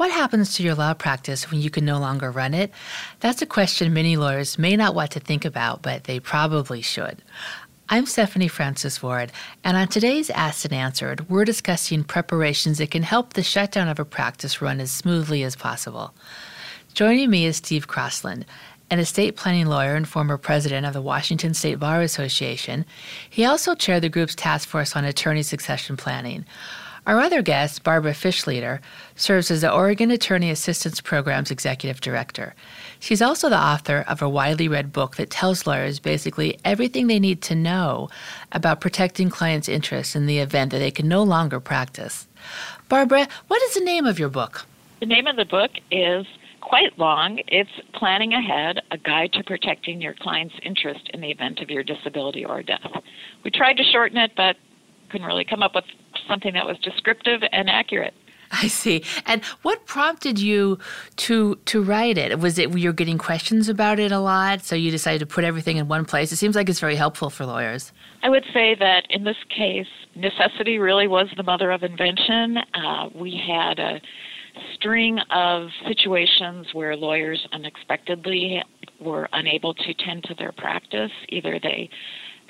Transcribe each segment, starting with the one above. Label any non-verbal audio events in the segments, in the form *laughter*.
What happens to your law practice when you can no longer run it? That's a question many lawyers may not want to think about, but they probably should. I'm Stephanie Francis Ward, and on today's Asked and Answered, we're discussing preparations that can help the shutdown of a practice run as smoothly as possible. Joining me is Steve Crossland, an estate planning lawyer and former president of the Washington State Bar Association. He also chaired the group's task force on attorney succession planning. Our other guest, Barbara Fishleder, serves as the Oregon Attorney Assistance Program's executive director. She's also the author of a widely read book that tells lawyers basically everything they need to know about protecting clients' interests in the event that they can no longer practice. Barbara, what is the name of your book? The name of the book is quite long. It's Planning Ahead A Guide to Protecting Your Client's Interest in the Event of Your Disability or Death. We tried to shorten it, but couldn't really come up with something that was descriptive and accurate. I see. And what prompted you to to write it? Was it you're getting questions about it a lot, so you decided to put everything in one place? It seems like it's very helpful for lawyers. I would say that in this case, necessity really was the mother of invention. Uh, we had a string of situations where lawyers unexpectedly were unable to tend to their practice. Either they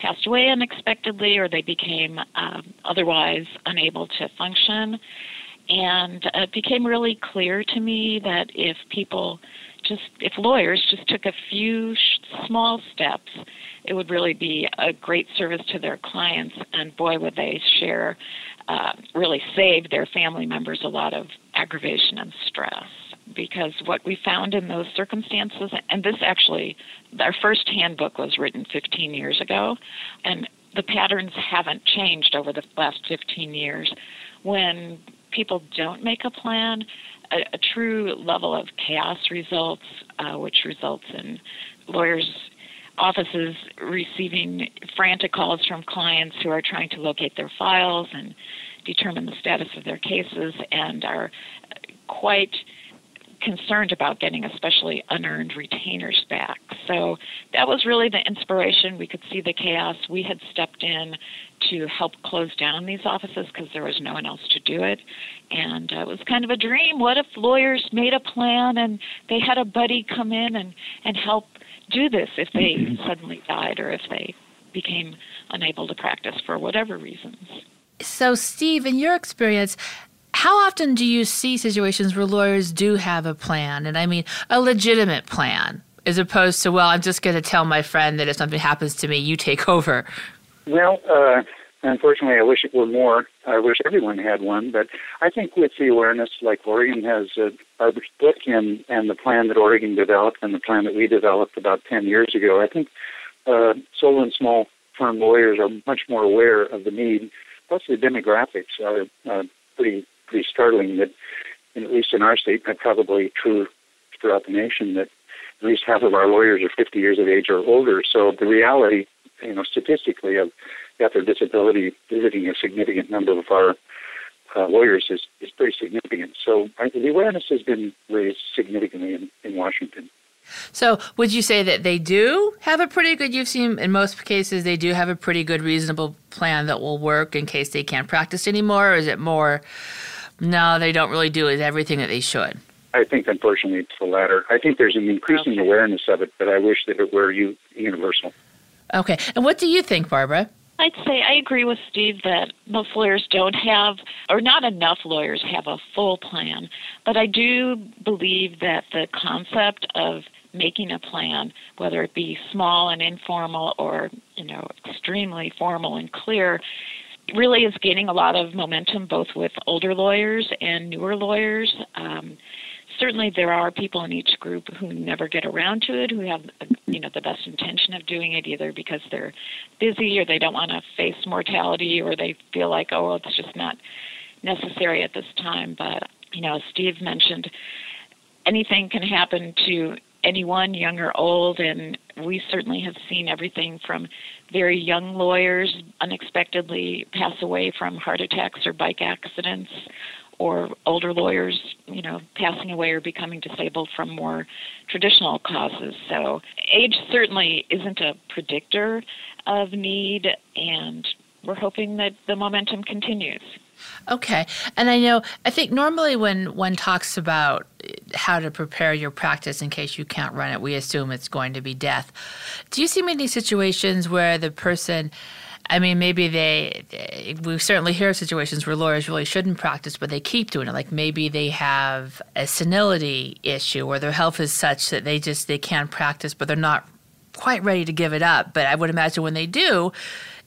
passed away unexpectedly or they became um, otherwise unable to function. And it became really clear to me that if people just, if lawyers just took a few sh- small steps, it would really be a great service to their clients. And boy, would they share, uh, really save their family members a lot of aggravation and stress because what we found in those circumstances, and this actually, our first handbook was written 15 years ago, and the patterns haven't changed over the last 15 years. When people don't make a plan, a, a true level of chaos results, uh, which results in lawyers' offices receiving frantic calls from clients who are trying to locate their files and determine the status of their cases and are quite concerned about getting especially unearned retainers back. So that was really the inspiration. We could see the chaos. We had stepped in to help close down these offices because there was no one else to do it. And uh, it was kind of a dream. What if lawyers made a plan and they had a buddy come in and, and help do this if they suddenly died or if they became unable to practice for whatever reasons? So, Steve, in your experience, how often do you see situations where lawyers do have a plan, and I mean a legitimate plan, as opposed to, well, I'm just going to tell my friend that if something happens to me, you take *laughs* over? Well, uh, unfortunately, I wish it were more. I wish everyone had one, but I think with the awareness, like Oregon has uh, our book and, and the plan that Oregon developed and the plan that we developed about 10 years ago, I think uh, solo and small firm lawyers are much more aware of the need. Plus, the demographics are uh, pretty pretty startling that, at least in our state, and probably true throughout the nation, that at least half of our lawyers are 50 years of age or older. So the reality, you know, statistically of death or disability visiting a significant number of our uh, lawyers is, is pretty significant. So I, the awareness has been raised significantly in, in Washington. So, would you say that they do have a pretty good? You've seen in most cases they do have a pretty good, reasonable plan that will work in case they can't practice anymore, or is it more no, they don't really do it everything that they should. I think, unfortunately, it's the latter. I think there's an increasing okay. awareness of it, but I wish that it were universal. Okay. And what do you think, Barbara? I'd say I agree with Steve that most lawyers don't have, or not enough lawyers have a full plan. But I do believe that the concept of making a plan, whether it be small and informal or you know extremely formal and clear, really is gaining a lot of momentum both with older lawyers and newer lawyers. Um, certainly, there are people in each group who never get around to it, who have you know the best intention of doing it, either because they're busy or they don't want to face mortality, or they feel like oh it's just not necessary at this time. But you know, as Steve mentioned, anything can happen to anyone, young or old, and we certainly have seen everything from very young lawyers unexpectedly pass away from heart attacks or bike accidents, or older lawyers, you know, passing away or becoming disabled from more traditional causes. So, age certainly isn't a predictor of need, and we're hoping that the momentum continues. Okay. And I know, I think normally when one talks about eh, how to prepare your practice in case you can't run it, we assume it's going to be death. Do you see many situations where the person, I mean, maybe they, eh, we certainly hear situations where lawyers really shouldn't practice, but they keep doing it. Like maybe they have a senility issue or their health is such that they just, they can't practice, but they're not quite ready to give it up. But I would imagine when they do,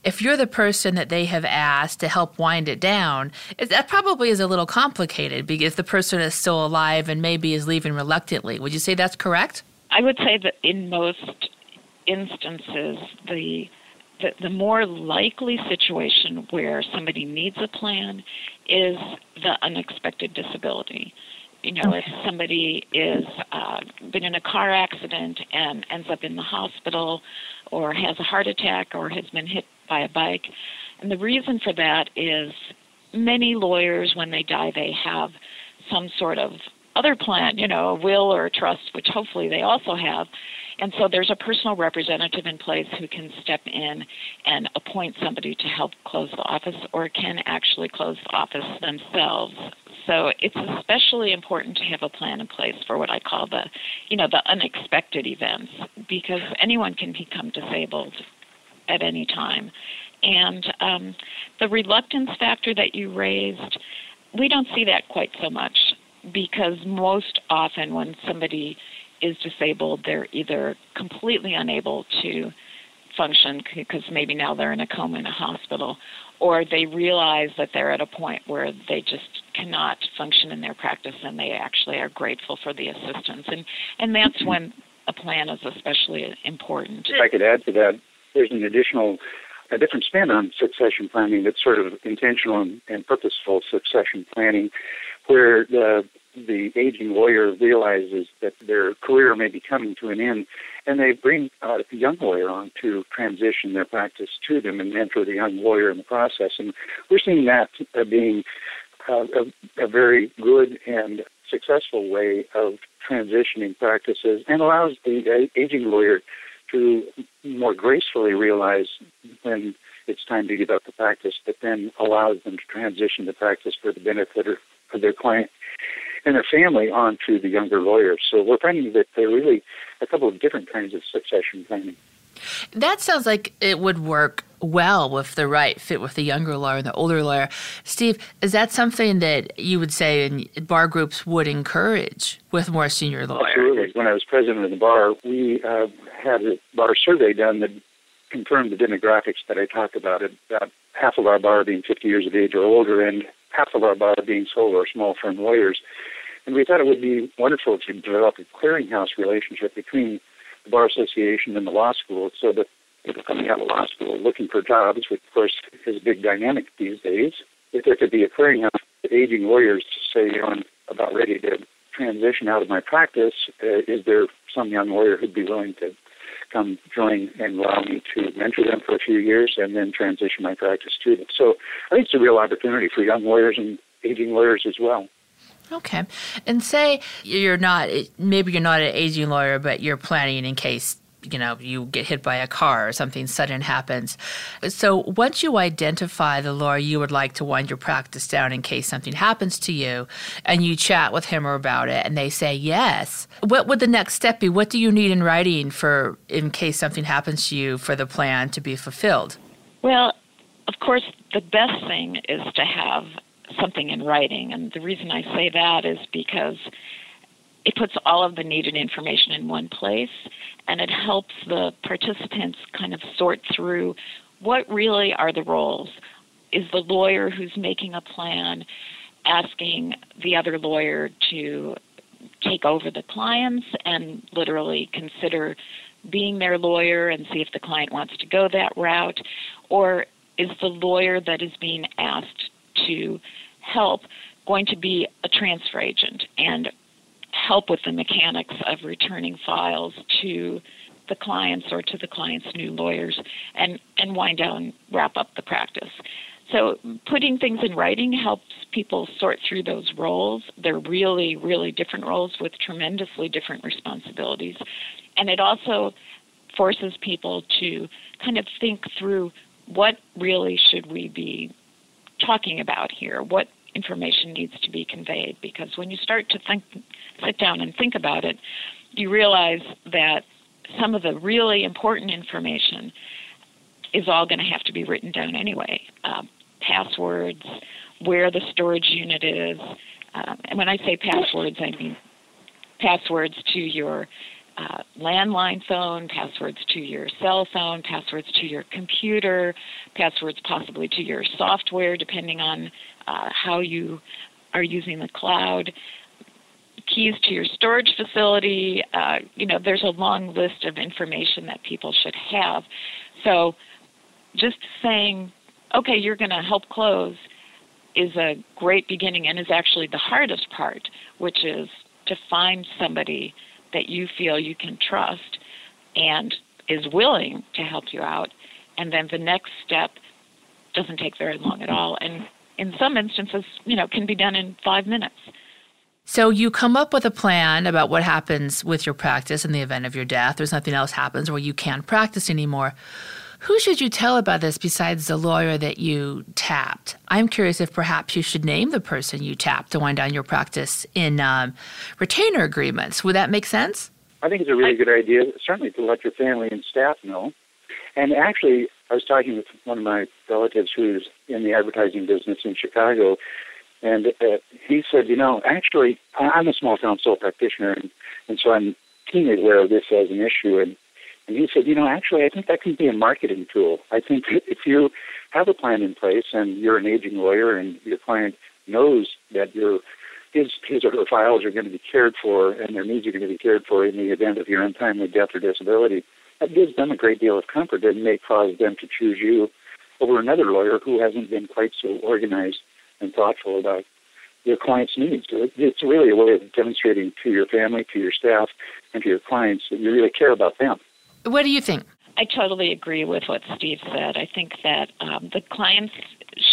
if you're the person that they have asked to help wind it down, it, that probably is a little complicated because the person is still alive and maybe is leaving reluctantly. Would you say that's correct? I would say that in most instances, the the, the more likely situation where somebody needs a plan is the unexpected disability. You know, if somebody is uh, been in a car accident and ends up in the hospital, or has a heart attack, or has been hit by a bike. And the reason for that is many lawyers, when they die, they have some sort of other plan, you know, a will or a trust, which hopefully they also have. And so there's a personal representative in place who can step in and appoint somebody to help close the office or can actually close the office themselves. So it's especially important to have a plan in place for what I call the, you know, the unexpected events because anyone can become disabled at any time. And um, the reluctance factor that you raised, we don't see that quite so much because most often when somebody is disabled, they're either completely unable to function because maybe now they're in a coma in a hospital, or they realize that they're at a point where they just cannot function in their practice and they actually are grateful for the assistance. And, and that's when a plan is especially important. If I could add to that, there's an additional a different spin on succession planning that's sort of intentional and, and purposeful succession planning where the the aging lawyer realizes that their career may be coming to an end, and they bring uh, a young lawyer on to transition their practice to them and mentor the young lawyer in the process. And we're seeing that uh, being uh, a, a very good and successful way of transitioning practices and allows the aging lawyer to more gracefully realize when it's time to give up the practice, but then allows them to transition the practice for the benefit of their client and their family onto the younger lawyers. So we're finding that there are really a couple of different kinds of succession planning. That sounds like it would work well with the right fit with the younger lawyer and the older lawyer. Steve, is that something that you would say in bar groups would encourage with more senior lawyers? Absolutely. When I was president of the bar, we uh, had a bar survey done that confirmed the demographics that I talked about. About half of our bar being 50 years of age or older, and half of our bar being solo or small firm lawyers. And we thought it would be wonderful to develop a clearinghouse relationship between the Bar Association and the law school so that people coming out of law school looking for jobs, which of course is a big dynamic these days, if there could be a clearinghouse for aging lawyers to say, you know, I'm about ready to transition out of my practice, uh, is there some young lawyer who'd be willing to come join and allow me to mentor them for a few years and then transition my practice to them. So I think it's a real opportunity for young lawyers and aging lawyers as well. Okay. And say you're not, maybe you're not an aging lawyer, but you're planning in case you know you get hit by a car or something sudden happens so once you identify the lawyer you would like to wind your practice down in case something happens to you and you chat with him or about it and they say yes what would the next step be what do you need in writing for in case something happens to you for the plan to be fulfilled well of course the best thing is to have something in writing. And the reason I say that is because it puts all of the needed information in one place and it helps the participants kind of sort through what really are the roles. Is the lawyer who's making a plan asking the other lawyer to take over the clients and literally consider being their lawyer and see if the client wants to go that route? Or is the lawyer that is being asked to help going to be a transfer agent and help with the mechanics of returning files to the clients or to the client's new lawyers and, and wind down, wrap up the practice. So putting things in writing helps people sort through those roles. They're really, really different roles with tremendously different responsibilities. And it also forces people to kind of think through what really should we be talking about here? What information needs to be conveyed? Because when you start to think, sit down and think about it, you realize that some of the really important information is all going to have to be written down anyway. Uh, passwords, where the storage unit is. Um, and when I say passwords, I mean passwords to your uh, landline phone, passwords to your cell phone, passwords to your computer, passwords possibly to your software, depending on uh, how you are using the cloud, keys to your storage facility. Uh, you know, there's a long list of information that people should have. So, just saying, okay, you're going to help close is a great beginning and is actually the hardest part, which is to find somebody that you feel you can trust and is willing to help you out. And then the next step doesn't take very long at all. And in some instances, you know, can be done in five minutes. So you come up with a plan about what happens with your practice in the event of your death or something else happens where you can't practice anymore. Who should you tell about this besides the lawyer that you tapped? I'm curious if perhaps you should name the person you tapped to wind down your practice in um, retainer agreements. Would that make sense? I think it's a really good idea, certainly to let your family and staff know. And actually, I was talking with one of my relatives who's in the advertising business in Chicago, and uh, he said, you know, actually, I'm a small town sole practitioner, and, and so I'm keenly aware of this as an issue. And and he said, you know, actually, I think that can be a marketing tool. I think *laughs* if you have a plan in place and you're an aging lawyer and your client knows that your his his or her files are going to be cared for and their needs are going to be cared for in the event of your untimely death or disability, that gives them a great deal of comfort and may cause them to choose you over another lawyer who hasn't been quite so organized and thoughtful about your client's needs. It's really a way of demonstrating to your family, to your staff, and to your clients that you really care about them. What do you think? I totally agree with what Steve said. I think that um, the clients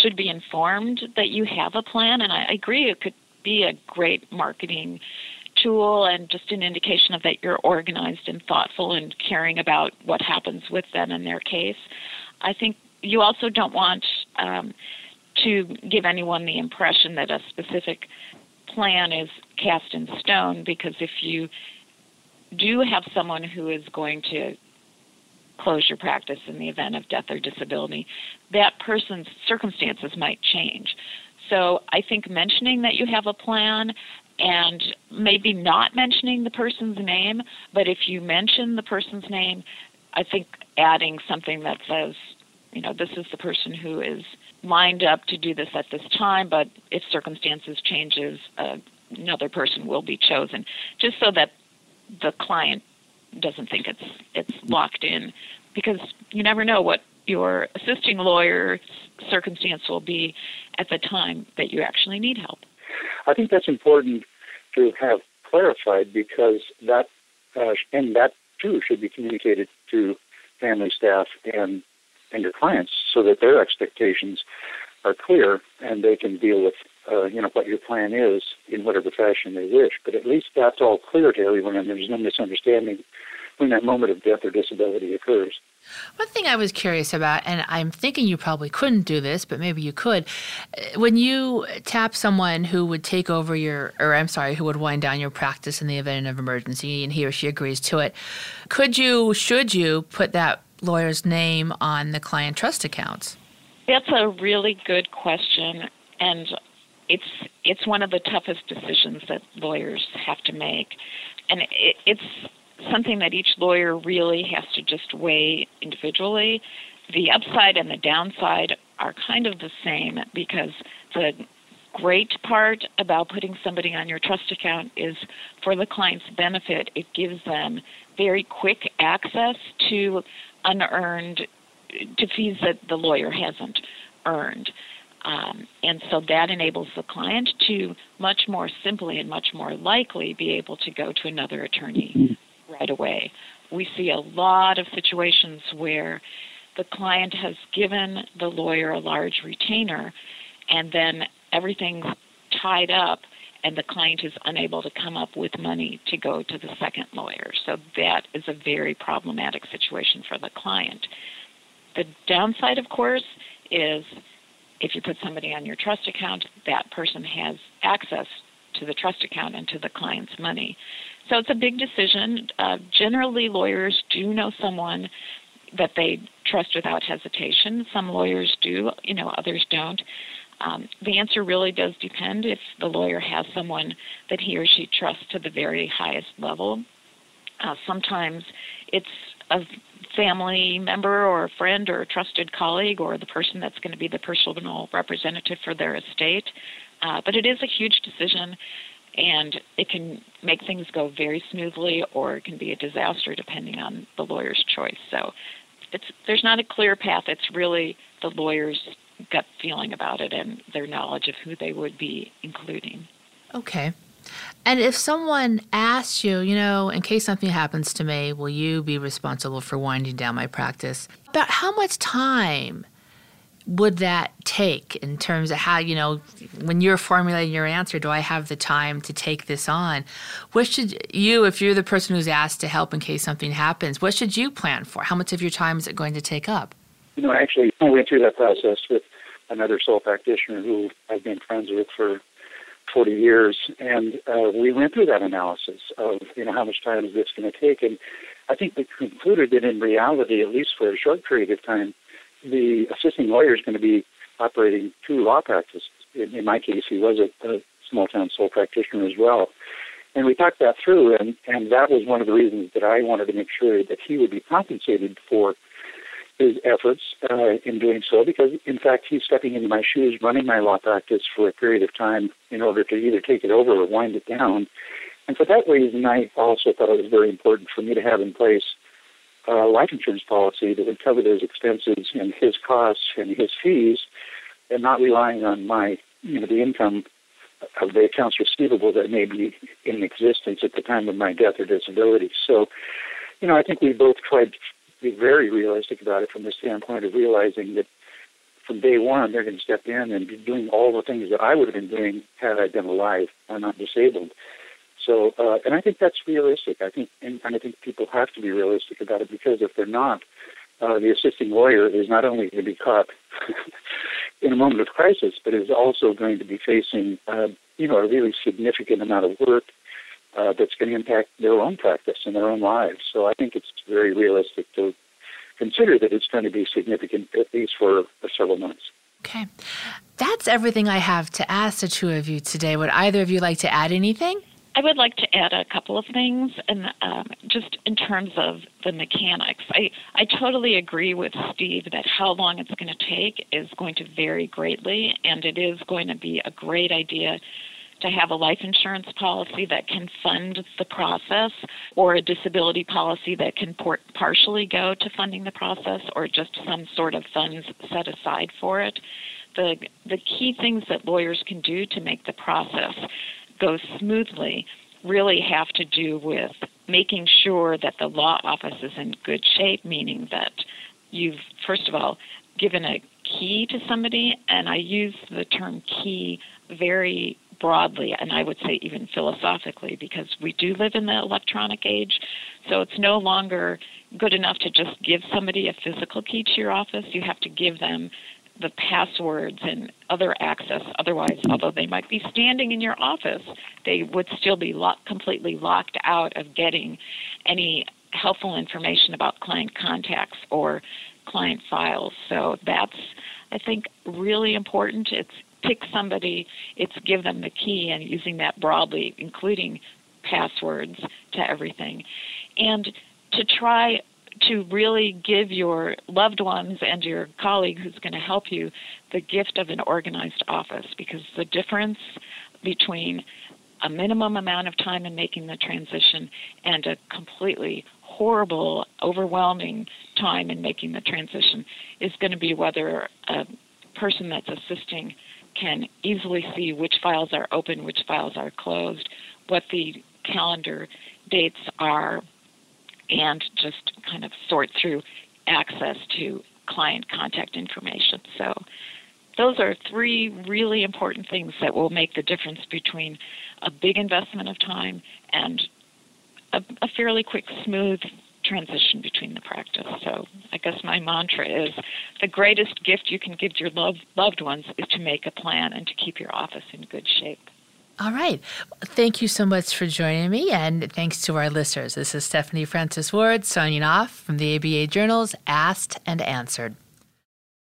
should be informed that you have a plan, and I agree it could be a great marketing tool and just an indication of that you're organized and thoughtful and caring about what happens with them in their case. I think you also don't want um, to give anyone the impression that a specific plan is cast in stone because if you do have someone who is going to close your practice in the event of death or disability, that person's circumstances might change. So I think mentioning that you have a plan and maybe not mentioning the person's name, but if you mention the person's name, I think adding something that says, you know, this is the person who is lined up to do this at this time, but if circumstances changes, uh, another person will be chosen, just so that the client doesn't think it's it's locked in because you never know what your assisting lawyer's circumstance will be at the time that you actually need help. I think that's important to have clarified because that uh, and that too should be communicated to family staff and and your clients so that their expectations are clear and they can deal with uh, you know what your plan is in whatever fashion they wish. But at least that's all clear to everyone, and there's no misunderstanding when that moment of death or disability occurs. One thing I was curious about, and I'm thinking you probably couldn't do this, but maybe you could. When you tap someone who would take over your, or I'm sorry, who would wind down your practice in the event of emergency, and he or she agrees to it, could you, should you, put that lawyer's name on the client trust accounts? That's a really good question, and it's it's one of the toughest decisions that lawyers have to make, and it, it's something that each lawyer really has to just weigh individually. The upside and the downside are kind of the same because the great part about putting somebody on your trust account is for the client's benefit, it gives them very quick access to unearned to fees that the lawyer hasn't earned. Um, and so that enables the client to much more simply and much more likely be able to go to another attorney right away. We see a lot of situations where the client has given the lawyer a large retainer and then everything's tied up and the client is unable to come up with money to go to the second lawyer. So that is a very problematic situation for the client. The downside, of course, is if you put somebody on your trust account, that person has access to the trust account and to the client's money. So it's a big decision. Uh, generally, lawyers do know someone that they trust without hesitation. Some lawyers do, you know, others don't. Um, the answer really does depend if the lawyer has someone that he or she trusts to the very highest level. Uh, sometimes it's a family member or a friend or a trusted colleague or the person that's going to be the personal representative for their estate. Uh, but it is a huge decision, and it can make things go very smoothly or it can be a disaster depending on the lawyer's choice. So it's there's not a clear path. It's really the lawyer's gut feeling about it and their knowledge of who they would be including. Okay. And if someone asks you, you know, in case something happens to me, will you be responsible for winding down my practice? About how much time would that take in terms of how, you know, when you're formulating your answer, do I have the time to take this on? What should you, if you're the person who's asked to help in case something happens, what should you plan for? How much of your time is it going to take up? You know, actually, I went through that process with another sole practitioner who I've been friends with for 40 years, and uh, we went through that analysis of, you know, how much time is this going to take? And I think we concluded that in reality, at least for a short period of time, the assisting lawyer is going to be operating two law practices. In, in my case, he was a, a small town sole practitioner as well. And we talked that through, and, and that was one of the reasons that I wanted to make sure that he would be compensated for his efforts uh, in doing so, because in fact he's stepping into my shoes, running my law practice for a period of time in order to either take it over or wind it down. And for that reason, I also thought it was very important for me to have in place a life insurance policy that would cover those expenses and his costs and his fees, and not relying on my, you know, the income of the accounts receivable that may be in existence at the time of my death or disability. So, you know, I think we both tried to be very realistic about it from the standpoint of realizing that from day one they're going to step in and be doing all the things that I would have been doing had I been alive or not disabled. So, uh, and I think that's realistic. I think, and, and I think people have to be realistic about it because if they're not, uh, the assisting lawyer is not only going to be caught *laughs* in a moment of crisis, but is also going to be facing, uh, you know, a really significant amount of work uh, that's going to impact their own practice and their own lives. So I think it's very realistic to consider that it's going to be significant, at least for, for several months. Okay. That's everything I have to ask the two of you today. Would either of you like to add anything? I would like to add a couple of things, and um, just in terms of the mechanics, I, I totally agree with Steve that how long it's going to take is going to vary greatly, and it is going to be a great idea to have a life insurance policy that can fund the process, or a disability policy that can port- partially go to funding the process, or just some sort of funds set aside for it. The, the key things that lawyers can do to make the process go smoothly really have to do with making sure that the law office is in good shape, meaning that you've, first of all, given a key to somebody, and I use the term key very broadly, and I would say even philosophically, because we do live in the electronic age. So it's no longer good enough to just give somebody a physical key to your office. You have to give them the passwords and other access. Otherwise, although they might be standing in your office, they would still be completely locked out of getting any helpful information about client contacts or client files. So that's, I think, really important. It's pick somebody, it's give them the key and using that broadly, including passwords to everything. And to try to really give your loved ones and your colleague who's going to help you the gift of an organized office because the difference between a minimum amount of time in making the transition and a completely horrible, overwhelming time in making the transition is going to be whether a person that's assisting can easily see which files are open, which files are closed, what the calendar dates are, and just kind of sort through access to client contact information. So those are three really important things that will make the difference between a big investment of time and a, a fairly quick, smooth transition between the practice. So I guess my mantra is the greatest gift you can give your loved, loved ones is to make a plan and to keep your office in good shape. All right. Thank you so much for joining me, and thanks to our listeners. This is Stephanie Francis Ward signing off from the ABA Journals Asked and Answered.